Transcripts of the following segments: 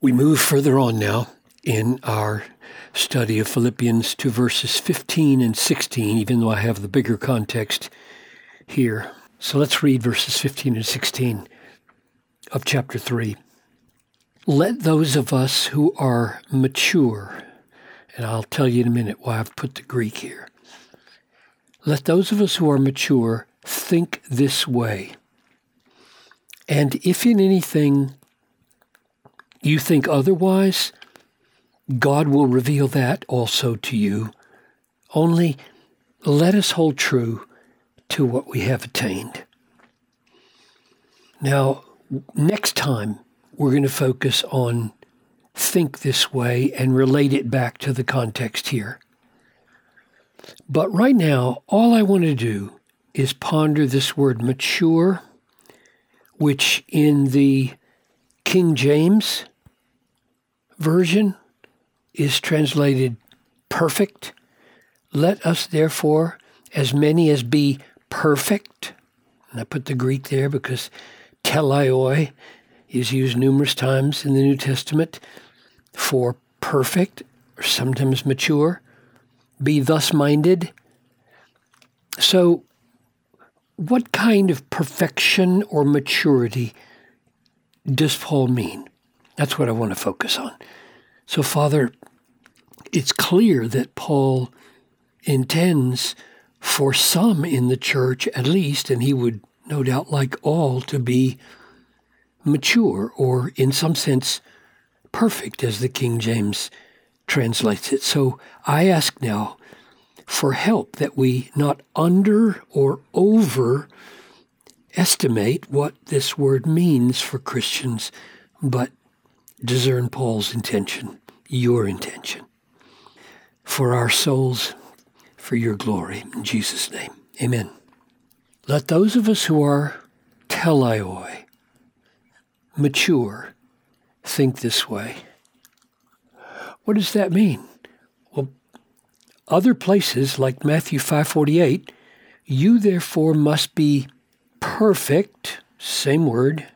We move further on now in our study of Philippians to verses 15 and 16, even though I have the bigger context here. So let's read verses 15 and 16 of chapter 3. Let those of us who are mature, and I'll tell you in a minute why I've put the Greek here. Let those of us who are mature think this way. And if in anything you think otherwise, God will reveal that also to you. Only let us hold true to what we have attained. Now, next time, we're going to focus on think this way and relate it back to the context here. But right now, all I want to do is ponder this word mature, which in the King James version is translated perfect. Let us therefore, as many as be perfect, and I put the Greek there because teleioi is used numerous times in the New Testament for perfect or sometimes mature. Be thus minded. So, what kind of perfection or maturity does Paul mean? That's what I want to focus on. So, Father, it's clear that Paul intends for some in the church, at least, and he would no doubt like all to be mature or, in some sense, perfect, as the King James translates it. So I ask now for help that we not under or over estimate what this word means for Christians, but discern Paul's intention, your intention, for our souls, for your glory. In Jesus' name, amen. Let those of us who are teleoi, mature, think this way. What does that mean? Well, other places like Matthew 5:48, you therefore must be perfect, same word,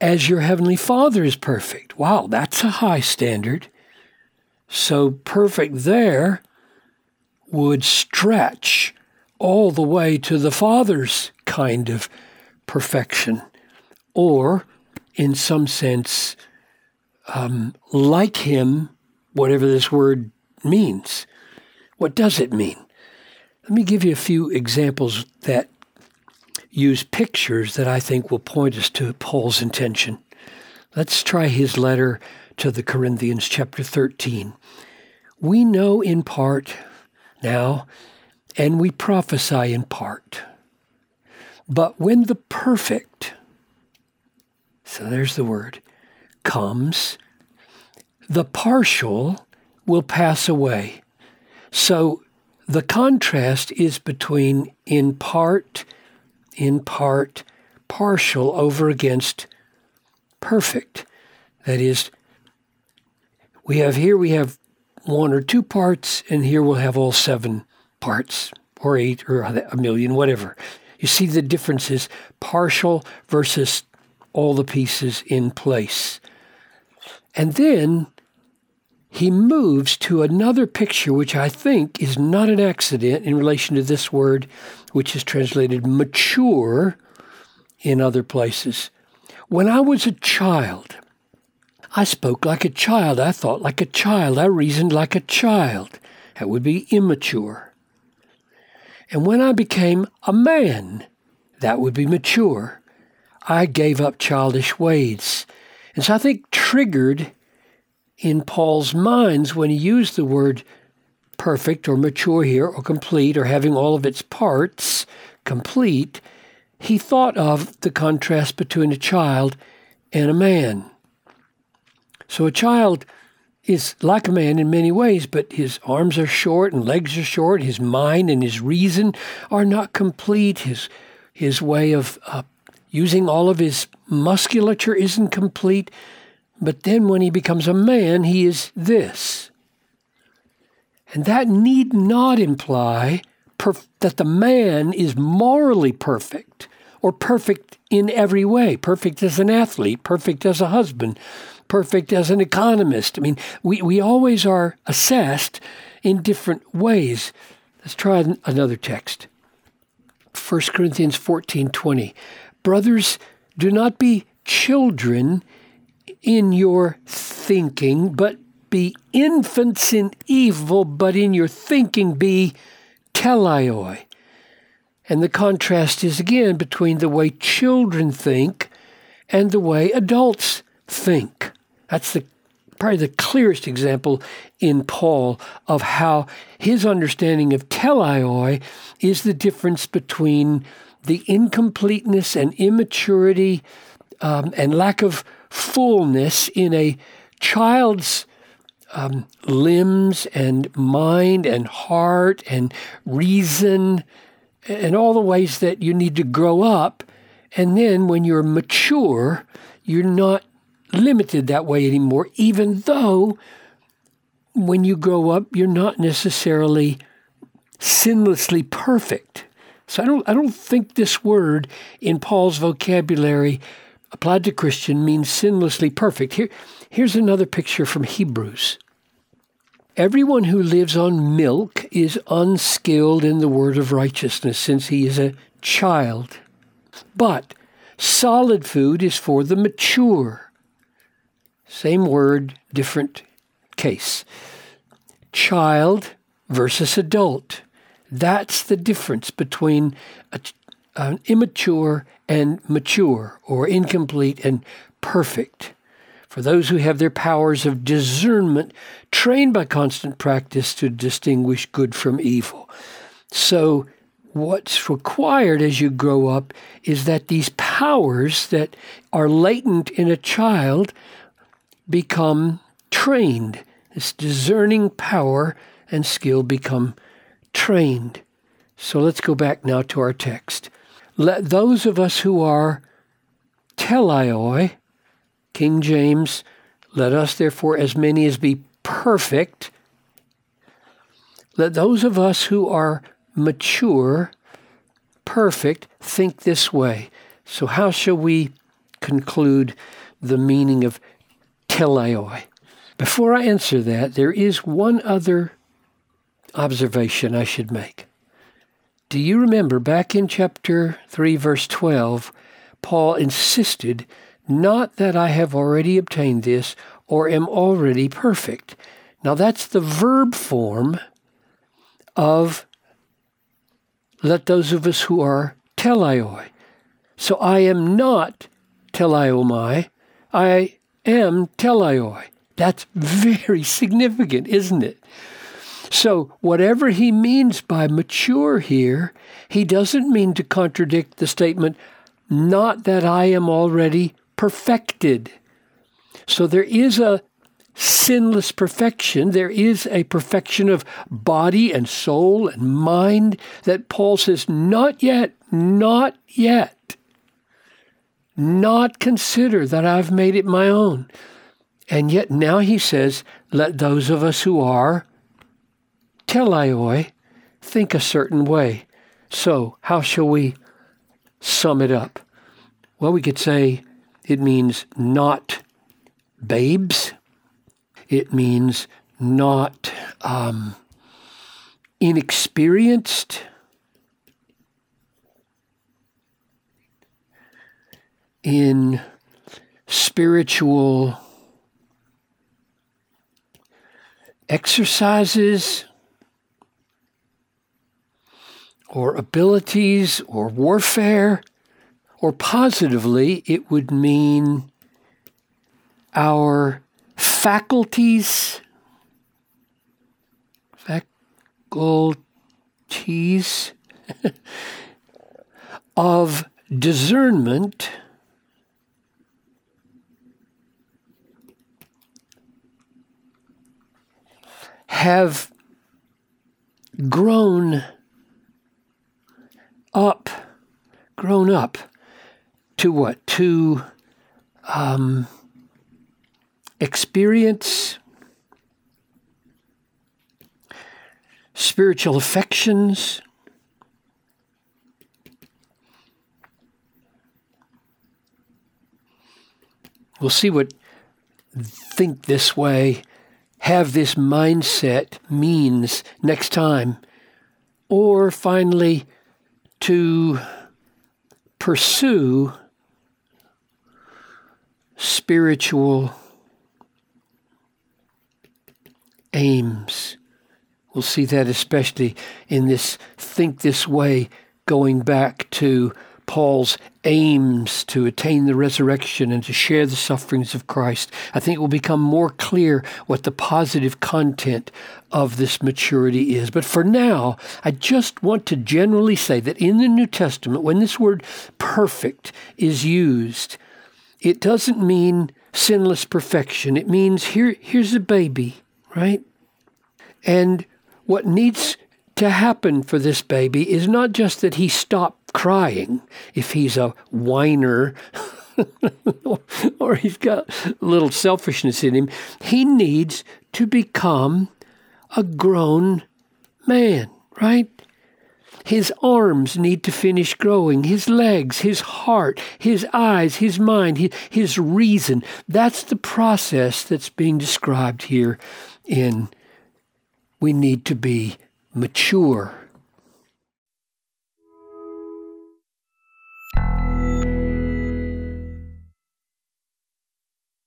as your heavenly Father is perfect. Wow, that's a high standard. So perfect there would stretch all the way to the Father's kind of perfection, or in some sense, um, like Him, whatever this word means. What does it mean? Let me give you a few examples that use pictures that I think will point us to Paul's intention. Let's try his letter to the Corinthians, chapter 13. We know in part now, and we prophesy in part. But when the perfect, so there's the word, comes, the partial will pass away. So the contrast is between in part in part, partial over against perfect. That is, we have here we have one or two parts, and here we'll have all seven parts, or eight, or a million, whatever. You see the differences partial versus all the pieces in place. And then he moves to another picture, which I think is not an accident in relation to this word, which is translated mature in other places. When I was a child, I spoke like a child. I thought like a child. I reasoned like a child. That would be immature. And when I became a man, that would be mature. I gave up childish ways. And so I think triggered in Paul's minds when he used the word perfect or mature here or complete or having all of its parts complete, he thought of the contrast between a child and a man. So a child is like a man in many ways, but his arms are short and legs are short. His mind and his reason are not complete. His his way of uh, using all of his musculature isn't complete. But then when he becomes a man, he is this. And that need not imply perf- that the man is morally perfect or perfect in every way, perfect as an athlete, perfect as a husband, perfect as an economist. I mean, we, we always are assessed in different ways. Let's try another text. 1 Corinthians 14 20. Brothers, do not be children in your thinking, but be infants in evil, but in your thinking be teleioi. And the contrast is again between the way children think and the way adults think. That's the probably the clearest example in Paul of how his understanding of teleioi is the difference between the incompleteness and immaturity um, and lack of fullness in a child's um, limbs and mind and heart and reason and all the ways that you need to grow up. And then when you're mature, you're not limited that way anymore, even though when you grow up, you're not necessarily sinlessly perfect. So I don't, I don't think this word in Paul's vocabulary applied to Christian means sinlessly perfect. Here, here's another picture from Hebrews. Everyone who lives on milk is unskilled in the word of righteousness since he is a child. But solid food is for the mature. Same word, different case. Child versus adult. That's the difference between a, immature and mature, or incomplete and perfect. For those who have their powers of discernment trained by constant practice to distinguish good from evil. So, what's required as you grow up is that these powers that are latent in a child become trained. This discerning power and skill become trained. So let's go back now to our text. Let those of us who are teleioi, King James, let us therefore as many as be perfect. Let those of us who are mature, perfect, think this way. So, how shall we conclude the meaning of teleioi? Before I answer that, there is one other observation I should make. Do you remember back in chapter 3, verse 12, Paul insisted, Not that I have already obtained this or am already perfect. Now that's the verb form of let those of us who are teleioi. So I am not teleiomai, I am teleioi. That's very significant, isn't it? So, whatever he means by mature here, he doesn't mean to contradict the statement, not that I am already perfected. So, there is a sinless perfection. There is a perfection of body and soul and mind that Paul says, not yet, not yet. Not consider that I've made it my own. And yet now he says, let those of us who are teleioi think a certain way. So, how shall we sum it up? Well, we could say it means not babes. It means not um, inexperienced. In spiritual exercises, or abilities or warfare, or positively, it would mean our faculties, faculties of discernment. Have grown up, grown up, to what? To um, experience spiritual affections. We'll see what think this way, have this mindset means next time. Or finally, to pursue spiritual aims. We'll see that especially in this think this way, going back to Paul's aims to attain the resurrection and to share the sufferings of Christ. I think it will become more clear what the positive content of this maturity is. But for now, I just want to generally say that in the New Testament, when this word perfect is used, it doesn't mean sinless perfection. It means here, here's a baby, right? And what needs to happen for this baby is not just that he stop crying if he's a whiner or he's got a little selfishness in him. He needs to become a grown man, right? His arms need to finish growing, his legs, his heart, his eyes, his mind, his, reason. That's the process that's being described here in we need to be mature